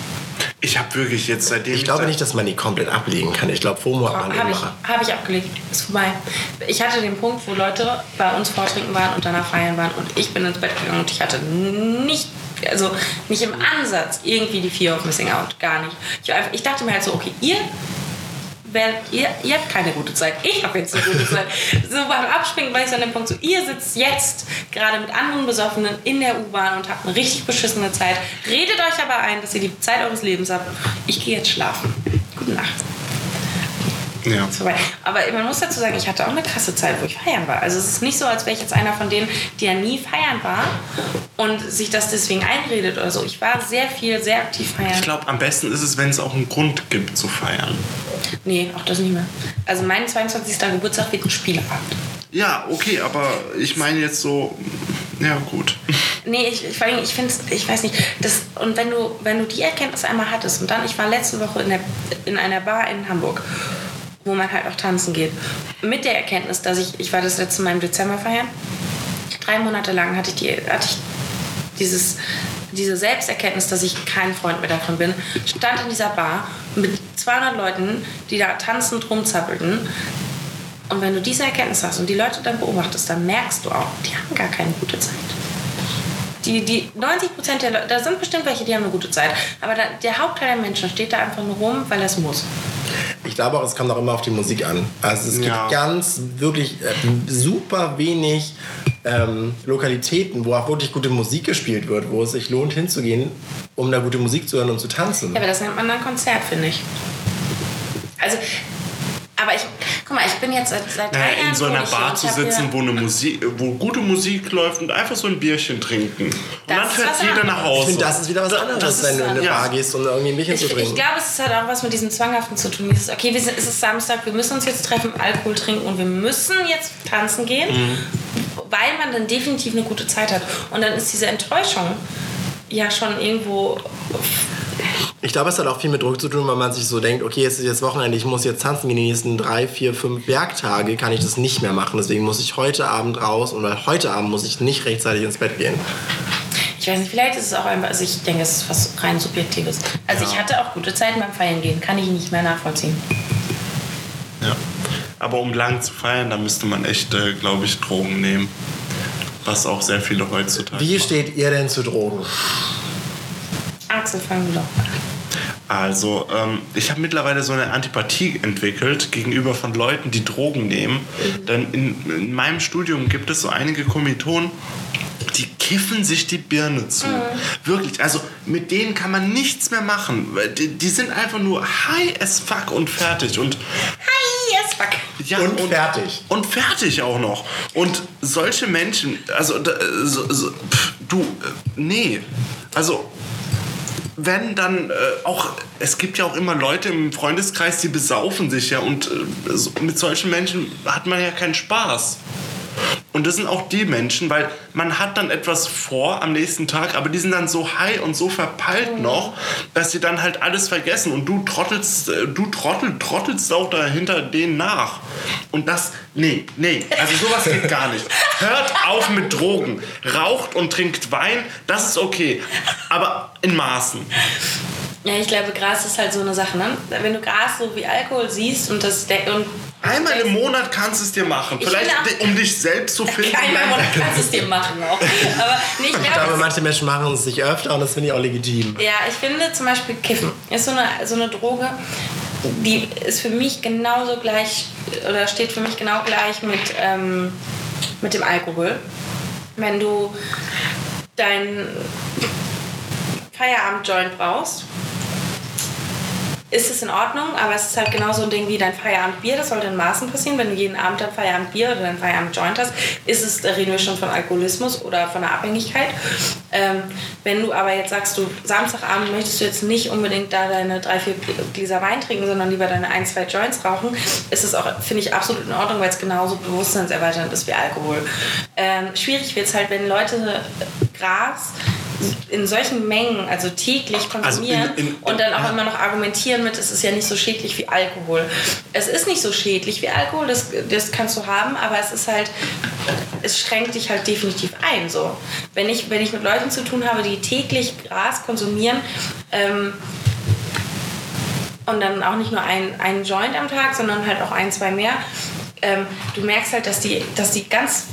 Ich habe wirklich jetzt seitdem Ich glaube nicht, dass man die komplett ablegen kann. Ich glaube, FOMO hat man Habe ich, immer. hab ich abgelegt. Ist vorbei. Ich hatte den Punkt, wo Leute bei uns vortrinken waren und danach feiern waren und ich bin ins Bett gegangen und ich hatte nicht, also nicht im Ansatz irgendwie die Fear of Missing Out. Gar nicht. Ich, einfach, ich dachte mir halt so, okay, ihr Wer, ihr, ihr habt keine gute Zeit. Ich habe jetzt eine gute Zeit. So beim Abspringen war ich so an dem Punkt, so ihr sitzt jetzt gerade mit anderen Besoffenen in der U-Bahn und habt eine richtig beschissene Zeit. Redet euch aber ein, dass ihr die Zeit eures Lebens habt. Ich gehe jetzt schlafen. Gute Nacht. Ja. Vorbei. Aber man muss dazu sagen, ich hatte auch eine krasse Zeit, wo ich feiern war. Also es ist nicht so, als wäre ich jetzt einer von denen, die ja nie feiern war und sich das deswegen einredet oder so. Ich war sehr viel, sehr aktiv feiern. Ich glaube, am besten ist es, wenn es auch einen Grund gibt zu feiern. Nee, auch das nicht mehr. Also mein 22. Geburtstag wird ein Spieleabend. Ja, okay, aber ich meine jetzt so, ja gut. Nee, ich, ich, ich finde ich weiß nicht, das, und wenn du, wenn du die Erkenntnis einmal hattest und dann, ich war letzte Woche in, der, in einer Bar in Hamburg, wo man halt auch tanzen geht, mit der Erkenntnis, dass ich, ich war das letzte Mal im Dezember feiern, drei Monate lang hatte ich, die, hatte ich dieses, diese Selbsterkenntnis, dass ich kein Freund mehr davon bin, stand in dieser Bar mit 200 Leuten, die da tanzend rumzappelten. Und wenn du diese Erkenntnis hast und die Leute dann beobachtest, dann merkst du auch, die haben gar keine gute Zeit. Die, die 90 Prozent der Leute, da sind bestimmt welche, die haben eine gute Zeit. Aber da, der Hauptteil der Menschen steht da einfach nur rum, weil er es muss. Ich glaube auch, es kommt auch immer auf die Musik an. Also es gibt Ja. ganz wirklich äh, super wenig ähm, Lokalitäten, wo auch wirklich gute Musik gespielt wird, wo es sich lohnt hinzugehen, um da gute Musik zu hören und zu tanzen. Ja, aber das nennt man dann Konzert, finde ich. Also, aber ich, guck mal, ich bin jetzt seit, seit drei Naja, Jahren in so einer ich Bar und zu ich sitzen, wo, eine Musik, wo gute Musik läuft und einfach so ein Bierchen trinken. Und Das dann fährt jeder anderes. nach Hause. Ich finde, das ist wieder was anderes, wenn du in eine ja. Bar gehst, um irgendwie ein Bierchen Ich, zu ich trinken. glaube, es hat auch was mit diesem Zwanghaften zu tun. Dieses, okay, wir sind, es ist Samstag, wir müssen uns jetzt treffen, Alkohol trinken und wir müssen jetzt tanzen gehen, Mhm. weil man dann definitiv eine gute Zeit hat. Und dann ist diese Enttäuschung ja schon irgendwo. Ich glaube, es hat auch viel mit Druck zu tun, weil man sich so denkt, okay, es ist jetzt Wochenende, ich muss jetzt tanzen gehen, die nächsten drei, vier, fünf Werktage kann ich das nicht mehr machen. Deswegen muss ich heute Abend raus und weil heute Abend muss ich nicht rechtzeitig ins Bett gehen. Ich weiß nicht, vielleicht ist es auch einfach, also ich denke, es ist was rein Subjektives. Also ich hatte auch gute Zeiten beim Feiern gehen, kann ich nicht mehr nachvollziehen. Ja. Aber um lang zu feiern, da müsste man echt, äh, glaube ich, Drogen nehmen. Was auch sehr viele heutzutage Wie machen. steht ihr denn zu Drogen? Axel, fang du doch an. Also, ähm, ich habe mittlerweile so eine Antipathie entwickelt gegenüber von Leuten, die Drogen nehmen. Denn in, in meinem Studium gibt es so einige Kommilitonen, die kiffen sich die Birne zu. Wirklich, also mit denen kann man nichts mehr machen. Die, die sind einfach nur high as fuck und fertig. Und Hi, yes, fuck. ja, Und fertig. Und fertig auch noch. Und solche Menschen, also so, so, pff, du, äh, nee. Also wenn dann äh, auch, es gibt ja auch immer Leute im Freundeskreis, die besaufen sich ja und äh, mit solchen Menschen hat man ja keinen Spaß. Und das sind auch die Menschen, weil man hat dann etwas vor am nächsten Tag, aber die sind dann so high und so verpeilt noch, dass sie dann halt alles vergessen und du trottelst, äh, du trottel, trottelst auch dahinter denen nach. Und das, nee, nee, also sowas geht gar nicht. Hört auf mit Drogen, raucht und trinkt Wein, das ist okay, aber in Maßen. Ja, ich glaube, Gras ist halt so eine Sache, ne? Wenn du Gras so wie Alkohol siehst und das und Einmal im Monat kannst du es dir machen, Ich vielleicht auch- um dich selbst zu finden. Einmal im Monat kannst du es dir machen auch. Aber nee, ich Ich glaube, glaube, manche Menschen machen es sich öfter und das finde ich auch legitim. ja, ich finde zum Beispiel Kiffen ist so eine, so eine Droge, die ist für mich genauso gleich oder steht für mich genau gleich mit, ähm, mit dem Alkohol. Wenn du dein Feierabend-Joint brauchst ist es in Ordnung, aber es ist halt genauso ein Ding wie dein Feierabendbier, das sollte in Maßen passieren. Wenn du jeden Abend dein Feierabendbier oder dein Feierabendjoint hast, ist es, da reden wir schon von Alkoholismus oder von einer Abhängigkeit. Ähm, wenn du aber jetzt sagst, du Samstagabend möchtest du jetzt nicht unbedingt da deine drei, vier Gläser Wein trinken, sondern lieber deine ein, zwei Joints rauchen, ist es auch, finde ich, absolut in Ordnung, weil es genauso bewusstseinserweiternd ist wie Alkohol. Ähm, schwierig wird es halt, wenn Leute Gras in solchen Mengen, also täglich konsumieren Also in- in- und dann auch immer noch argumentieren mit, es ist ja nicht so schädlich wie Alkohol. Es ist nicht so schädlich wie Alkohol, das, das kannst du haben, aber es ist halt, es schränkt dich halt definitiv ein. So. Wenn, ich, wenn ich mit Leuten zu tun habe, die täglich Gras konsumieren, ähm, und dann auch nicht nur ein, einen Joint am Tag, sondern halt auch ein, zwei mehr, ähm, du merkst halt, dass die, dass die ganz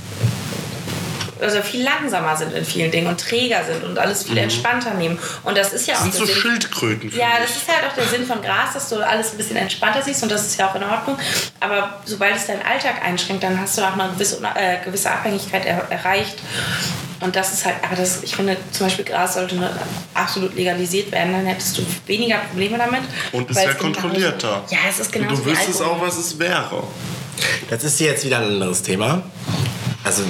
also viel langsamer sind in vielen Dingen und träger sind und alles viel entspannter nehmen. Und das ist ja Das auch sind so Sinn- Schildkröten. ja, das ist halt auch der Sinn von Gras, dass du alles ein bisschen entspannter siehst und das ist ja auch in Ordnung. Aber sobald es deinen Alltag einschränkt, dann hast du auch eine gewisse, äh, gewisse Abhängigkeit er erreicht. Und das ist halt, aber das, ich finde zum Beispiel Gras sollte absolut legalisiert werden, dann hättest du weniger Probleme damit. Und es weil wäre genauso- kontrollierter. Ja, es ist Und genauso du wüsstest auch, was es wäre. Das ist jetzt wieder ein anderes Thema. Also,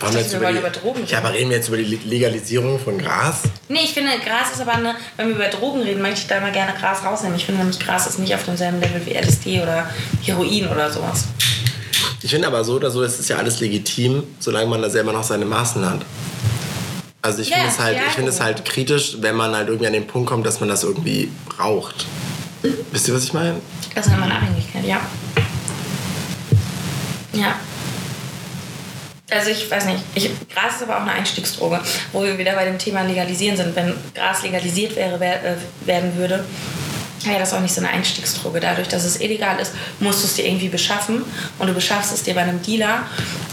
dachte, jetzt wir über, die, über Drogen ja, aber reden wir jetzt über die Legalisierung von Gras? Nee, ich finde, Gras ist aber eine, wenn wir über Drogen reden, möchte ich da mal gerne Gras rausnehmen. Ich finde nämlich, Gras ist nicht auf demselben Level wie LSD oder Heroin oder sowas. Ich finde aber so oder so, es ist ja alles legitim, solange man da selber noch seine Maßen hat. Also ich Ja, finde es halt, ja, ich finde es halt kritisch, wenn man halt irgendwie an den Punkt kommt, dass man das irgendwie raucht. Wisst ihr, was ich meine? Das ist eine Abhängigkeit, ja. Ja. Also ich weiß nicht, ich, Gras ist aber auch eine Einstiegsdroge, wo wir wieder bei dem Thema Legalisieren sind. Wenn Gras legalisiert wäre, wer, äh, werden würde, wäre das auch nicht so eine Einstiegsdroge. Dadurch, dass es illegal ist, musst du es dir irgendwie beschaffen und du beschaffst es dir bei einem Dealer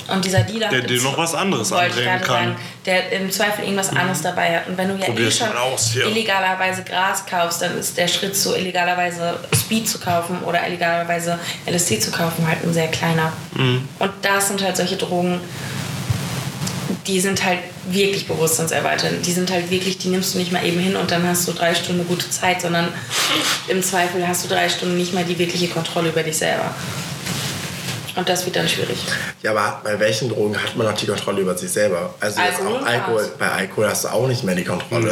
und dieser Dealer Der dir noch was anderes andrehen kann. Sagen, der im Zweifel irgendwas anderes dabei hat. Und wenn du ja eh schon aus hier. illegalerweise Gras kaufst, dann ist der Schritt zu illegalerweise Speed zu kaufen oder illegalerweise LSD zu kaufen halt ein sehr kleiner. Mhm. Und das sind halt solche Drogen, die sind halt wirklich bewusstseinserweiternd. Die sind halt wirklich, die nimmst du nicht mal eben hin und dann hast du drei Stunden gute Zeit, sondern im Zweifel hast du drei Stunden nicht mal die wirkliche Kontrolle über dich selber. Und das wird dann schwierig. Ja, aber bei welchen Drogen hat man noch die Kontrolle über sich selber? Also Alkohol Alkohol. Bei Alkohol hast du auch nicht mehr die Kontrolle.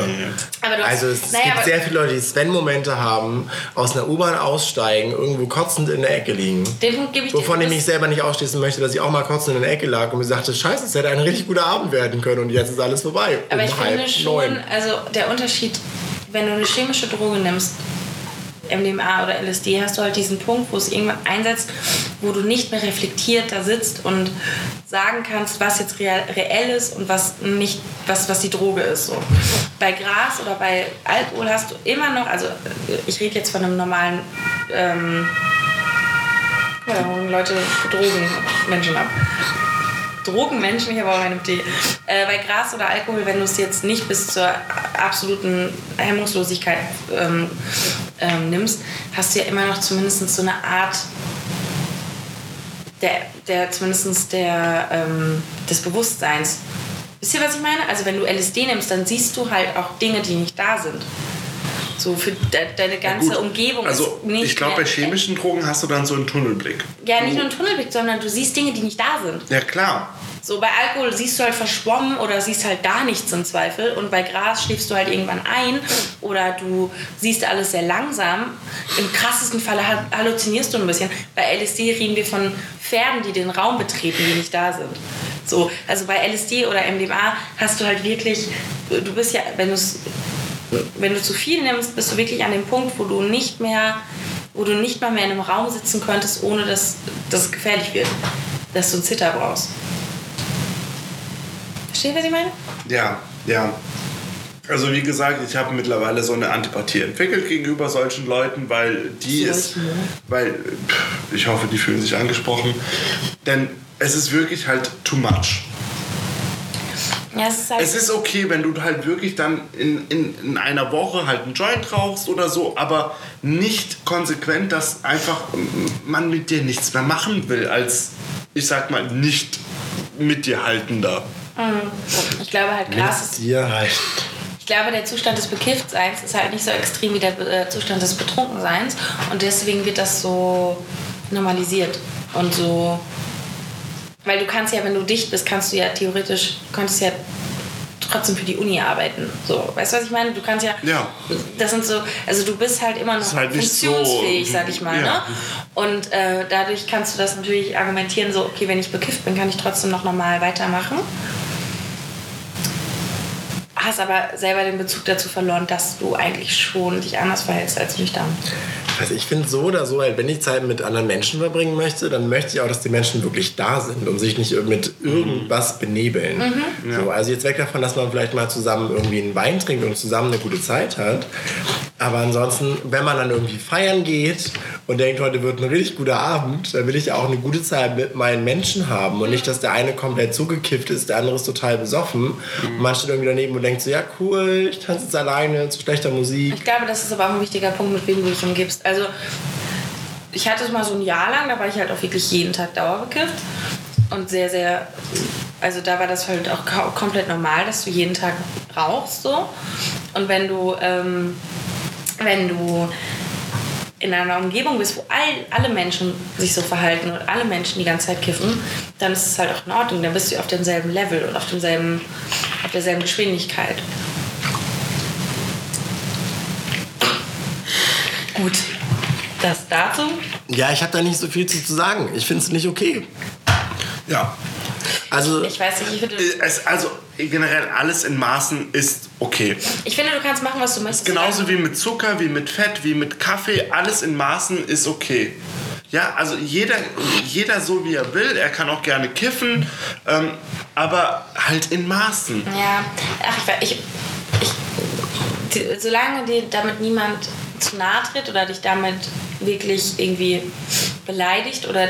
Aber du hast- Also es, naja, gibt aber- sehr viele Leute, die Sven-Momente haben, aus einer U-Bahn aussteigen, irgendwo kotzend in der Ecke liegen. Den Punkt gebe ich dir. Wovon ich Das- mich selber nicht ausschließen möchte, dass ich auch mal kotzend in der Ecke lag und mir sagte, scheiße, es hätte ein richtig guter Abend werden können und jetzt ist alles vorbei. Aber um ich finde schon, neun. also der Unterschied, wenn du eine chemische Droge nimmst, MDMA oder LSD, hast du halt diesen Punkt, wo es irgendwann einsetzt, wo du nicht mehr reflektiert da sitzt und sagen kannst, was jetzt reell ist und was nicht, was, was die Droge ist. So. Bei Gras oder bei Alkohol hast du immer noch, also ich rede jetzt von einem normalen ähm, ja, Leute Drogen Menschen ab. Drogenmenschen, ich habe auch einen Tee. Äh, bei Gras oder Alkohol, wenn du es jetzt nicht bis zur absoluten Hemmungslosigkeit ähm, ähm, nimmst, hast du ja immer noch zumindest so eine Art der, der zumindest der, ähm, des Bewusstseins. Wisst ihr, was ich meine? Also wenn du LSD nimmst, dann siehst du halt auch Dinge, die nicht da sind. So für de deine ganze Gut, Umgebung Also ist nicht ich glaube, bei chemischen Drogen hast du dann so einen Tunnelblick. Ja, nicht nur ein Tunnelblick, sondern du siehst Dinge, die nicht da sind. Ja klar. So bei Alkohol siehst du halt verschwommen oder siehst halt gar nichts im Zweifel und bei Gras schläfst du halt irgendwann ein oder du siehst alles sehr langsam. Im krassesten Falle ha- halluzinierst du ein bisschen. Bei LSD reden wir von Pferden, die den Raum betreten, die nicht da sind. So, also bei LSD oder MDMA hast du halt wirklich, du bist ja, wenn du wenn du zu viel nimmst, bist du wirklich an dem Punkt, wo du nicht mehr, wo du nicht mal mehr in einem Raum sitzen könntest, ohne dass dass es gefährlich wird, dass du einen Zitter brauchst. Versteht, was ich meine? Ja, ja. Also wie gesagt, ich habe mittlerweile so eine Antipathie entwickelt gegenüber solchen Leuten, weil die ist, weil ich hoffe, die fühlen sich angesprochen, denn es ist wirklich halt too much. Ja, es ist halt. Es ist okay, wenn du halt wirklich dann in, in, in einer Woche halt einen Joint rauchst oder so, aber nicht konsequent, dass einfach man mit dir nichts mehr machen will, als ich sag mal nicht mit dir haltender. ich glaube halt, Gras ist. Dir halt. Ich glaube, der Zustand des Bekifftseins ist halt nicht so extrem wie der äh, Zustand des Betrunkenseins. Und deswegen wird das so normalisiert. Und so. Weil du kannst ja, wenn du dicht bist, kannst du ja theoretisch, du könntest ja trotzdem für die Uni arbeiten. So, weißt du, was ich meine? Du kannst ja. Ja. Das sind so, also du bist halt immer noch halt funktionsfähig, so- sag ich mal. Ja. Ne? Und äh, dadurch kannst du das natürlich argumentieren, so, okay, wenn ich bekifft bin, kann ich trotzdem noch normal weitermachen. Hast aber selber den Bezug dazu verloren, dass du eigentlich schon dich anders verhältst als nüchtern. Also ich finde so oder so, halt, wenn ich Zeit mit anderen Menschen verbringen möchte, dann möchte ich auch, dass die Menschen wirklich da sind und sich nicht mit irgendwas benebeln. So, also jetzt weg davon, dass man vielleicht mal zusammen irgendwie einen Wein trinkt und zusammen eine gute Zeit hat. Aber ansonsten, wenn man dann irgendwie feiern geht und denkt, heute wird ein richtig guter Abend, dann will ich auch eine gute Zeit mit meinen Menschen haben und nicht, dass der eine komplett zugekifft ist, der andere ist total besoffen und man steht irgendwie daneben und denkt so, ja cool, ich tanze jetzt alleine zu schlechter Musik. Ich glaube, das ist aber auch ein wichtiger Punkt, mit wem du dich umgibst. Also, ich hatte es mal so ein Jahr lang, da war ich halt auch wirklich jeden Tag dauerbekifft. Und sehr, sehr. Also, da war das halt auch komplett normal, dass du jeden Tag rauchst, so. Und wenn du. Ähm, wenn du in einer Umgebung bist, wo all, alle Menschen sich so verhalten und alle Menschen die ganze Zeit kiffen, dann ist es halt auch in Ordnung. Dann bist du auf demselben Level und auf, demselben, auf derselben Geschwindigkeit. Gut, das dazu. Ja, ich habe da nicht so viel zu, zu sagen. Ich finde es nicht okay. Ja. Also, Ich weiß nicht, ich finde, Es, also generell alles in Maßen ist okay. ich finde, du kannst machen, was du möchtest. Genauso wie mit Zucker, wie mit Fett, wie mit Kaffee, alles in Maßen ist okay. Ja, also jeder, jeder so wie er will, er kann auch gerne kiffen, ähm, aber halt in Maßen. Ja, ach, ich, weiß- ich, ich solange dir damit niemand zu nahe tritt oder dich damit wirklich irgendwie beleidigt oder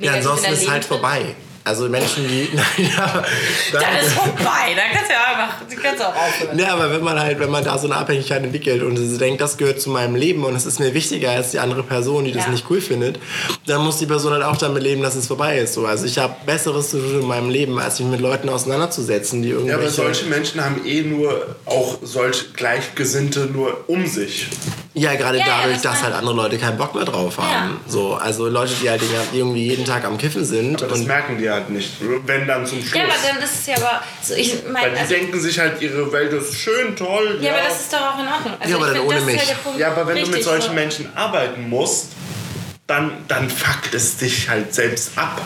ja, ansonsten ist Leben halt tritt, vorbei. Also Menschen, die. Nein, aber, Dann ist vorbei, dann kannst du ja einfach, du kannst auch aufhören. Ja, aber wenn man halt, wenn man da so eine Abhängigkeit entwickelt und sie denkt, das gehört zu meinem Leben und es ist mir wichtiger als die andere Person, die das Ja. nicht cool findet, dann muss die Person halt auch damit leben, dass es vorbei ist. So. Also ich habe Besseres zu tun in meinem Leben, als mich mit Leuten auseinanderzusetzen, die Ja, aber solche Menschen haben eh nur auch solch Gleichgesinnte nur um sich. Ja, gerade Ja, ja, dadurch, das dass halt andere Leute keinen Bock mehr drauf haben. Ja. So, also Leute, die halt irgendwie jeden Tag am Kiffen sind. Aber das und merken die halt nicht. Wenn dann zum Schluss. Ja, aber dann ist es ja aber so, ich Weil meine, die also, denken sich halt, ihre Welt ist schön, toll. ja, aber das ist doch auch in Ordnung. Also Ja, aber dann ohne mich. Halt. Ja, aber wenn du mit Richtig, solchen so. Menschen arbeiten musst, dann, dann fuckt es dich halt selbst ab.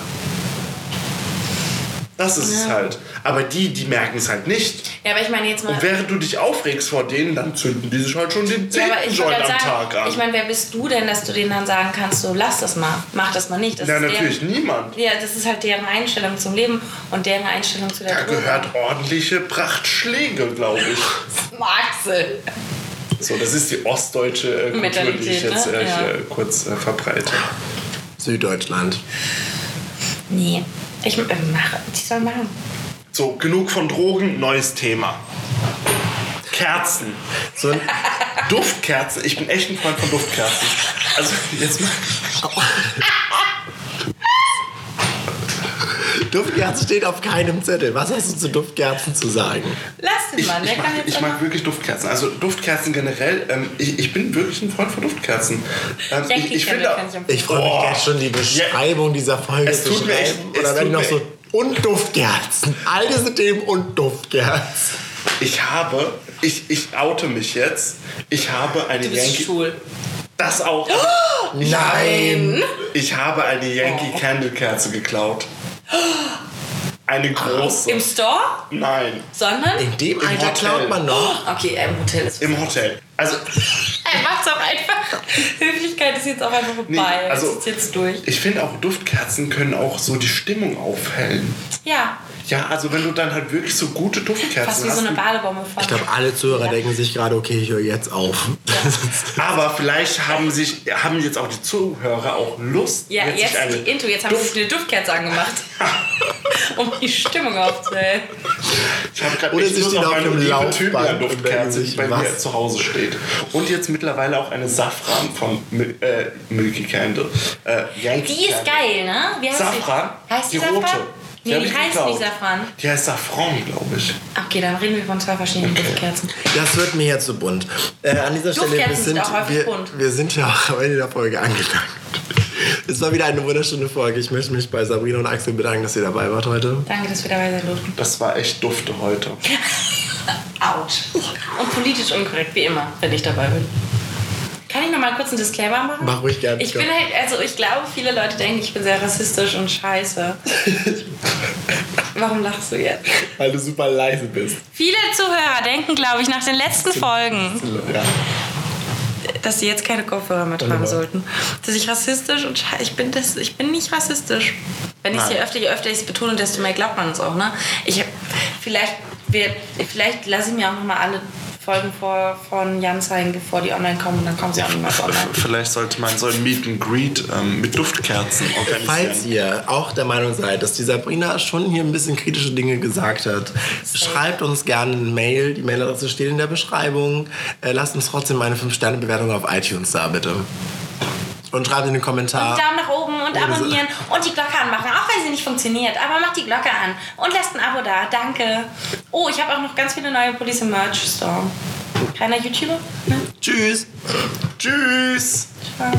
Das ist es Ja. halt. Aber die, die merken es halt nicht. Ja, aber ich meine jetzt mal. Und während du dich aufregst vor denen, dann zünden die sich halt schon den Ja, zehnten ich Joint am gerade Tag sagen, an. ich meine, wer bist du denn, dass du denen dann sagen kannst, so lass das mal, mach das mal nicht. Das ja, ist natürlich deren, niemand. Ja, das ist halt deren Einstellung zum Leben und deren Einstellung zu der Da Droge. gehört ordentliche Prachtschläge, glaube ich. Maxel. So, das ist die ostdeutsche äh, Kultur, die ich jetzt ne? äh, Ja. hier kurz äh, verbreite. Süddeutschland. Nee, ich äh, mache, die sollen machen. So, genug von Drogen, neues Thema. Kerzen. So ein, Duftkerzen. Ich bin echt ein Freund von Duftkerzen. Also, jetzt mal. Duftkerzen steht auf keinem Zettel. Was hast du zu Duftkerzen zu sagen? Lass den Ich, Mann, der ich, mag, kann jetzt ich mag wirklich Duftkerzen. Also Duftkerzen generell. Ähm, ich, ich bin wirklich ein Freund von Duftkerzen. Ähm, ich, ich finde, ich. Ich freue mich jetzt schon, die Beschreibung dieser Folge Es zu tut mir echt- schreiben. es Oder wenn tut noch mir so und Duftkerzen. All diese Themen und Duftkerzen. ich habe, ich, ich oute mich jetzt. Ich habe eine Du bist Yankee. schwul. Das auch. Nein! Ich habe eine Yankee Candle Kerze geklaut. Eine große. Im Store? Nein, Sondern? In dem Im Alter Hotel. klaut man noch. Okay, im Hotel ist im Hotel. Also, Er macht's auch einfach. Höflichkeit ist jetzt auch einfach vorbei. Nee, also- ist jetzt durch. ich finde auch Duftkerzen können auch so die Stimmung aufhellen. Ja, Ja, also wenn du dann halt wirklich so gute Duftkerzen fast wie hast. so eine Badebombe. Ich glaube, alle Zuhörer Ja. denken sich gerade, okay, ich höre jetzt auf. aber vielleicht haben sich haben jetzt auch die Zuhörer auch Lust. Ja, jetzt eine die Intro. Jetzt haben Duft- eine Duftkerze angemacht. um die Stimmung aufzuhellen. Ich habe gerade Oder echt sie Lust auf auf meine liebe Duftkerze, die bei mir was? zu Hause steht. Und jetzt mittlerweile auch eine Safran von Mil äh, Milky Candle. Äh, Die ist geil, ne? Wie heißt Safran? die? Heißt die, Die rote. Safran? Nee, die heißt geklaut. nicht Safran. Die heißt Saffron, glaube ich. Okay, dann reden wir von zwei verschiedenen Duftkerzen. Das wird mir jetzt zu bunt. Äh, an dieser Stelle, wir sind sind, wir, bunt. wir sind ja auch am Ende der Folge angelangt. Es war wieder eine wunderschöne Folge. Ich möchte mich bei Sabrina und Axel bedanken, dass ihr dabei wart heute. Danke, dass wir dabei sein durften. Das war echt dufte heute. Autsch. Und politisch unkorrekt, wie immer, wenn ich dabei bin. Kann ich noch mal kurz einen Disclaimer machen? Mach ruhig gerne. Ich bin halt, also ich glaube, viele Leute denken, ich bin sehr rassistisch und scheiße. Warum lachst du jetzt? Weil du super leise bist. Viele Zuhörer denken, glaube ich, nach den letzten Folgen, Ja. dass sie jetzt keine Kopfhörer mehr tragen Wunderbar. sollten. Dass ich rassistisch und ich bin, das, ich bin nicht rassistisch. Wenn ich es je öfter, je öfter ich es betone, desto mehr glaubt man es auch. Ne? Ich, vielleicht wir, vielleicht lasse ich mir auch noch mal alle Folgen vor, von Jan zeigen, bevor die online kommen und dann kommen sie auch niemals online. Vielleicht sollte man so ein Meet and Greet ähm, mit Duftkerzen organisieren. Falls ihr auch der Meinung seid, dass die Sabrina schon hier ein bisschen kritische Dinge gesagt hat, schreibt uns gerne eine Mail. Die Mailadresse steht in der Beschreibung. Äh, lasst uns trotzdem eine 5-Sterne-Bewertung auf iTunes da, bitte. Und schreibt in den Kommentar. Daumen nach oben und abonnieren und die Glocke anmachen, auch wenn sie nicht funktioniert. Aber macht die Glocke an und lasst ein Abo da. Danke. Oh, ich habe auch noch ganz viele neue Police im Merch Store. Kleiner YouTuber? Ne? Tschüss. Tschüss! Ciao.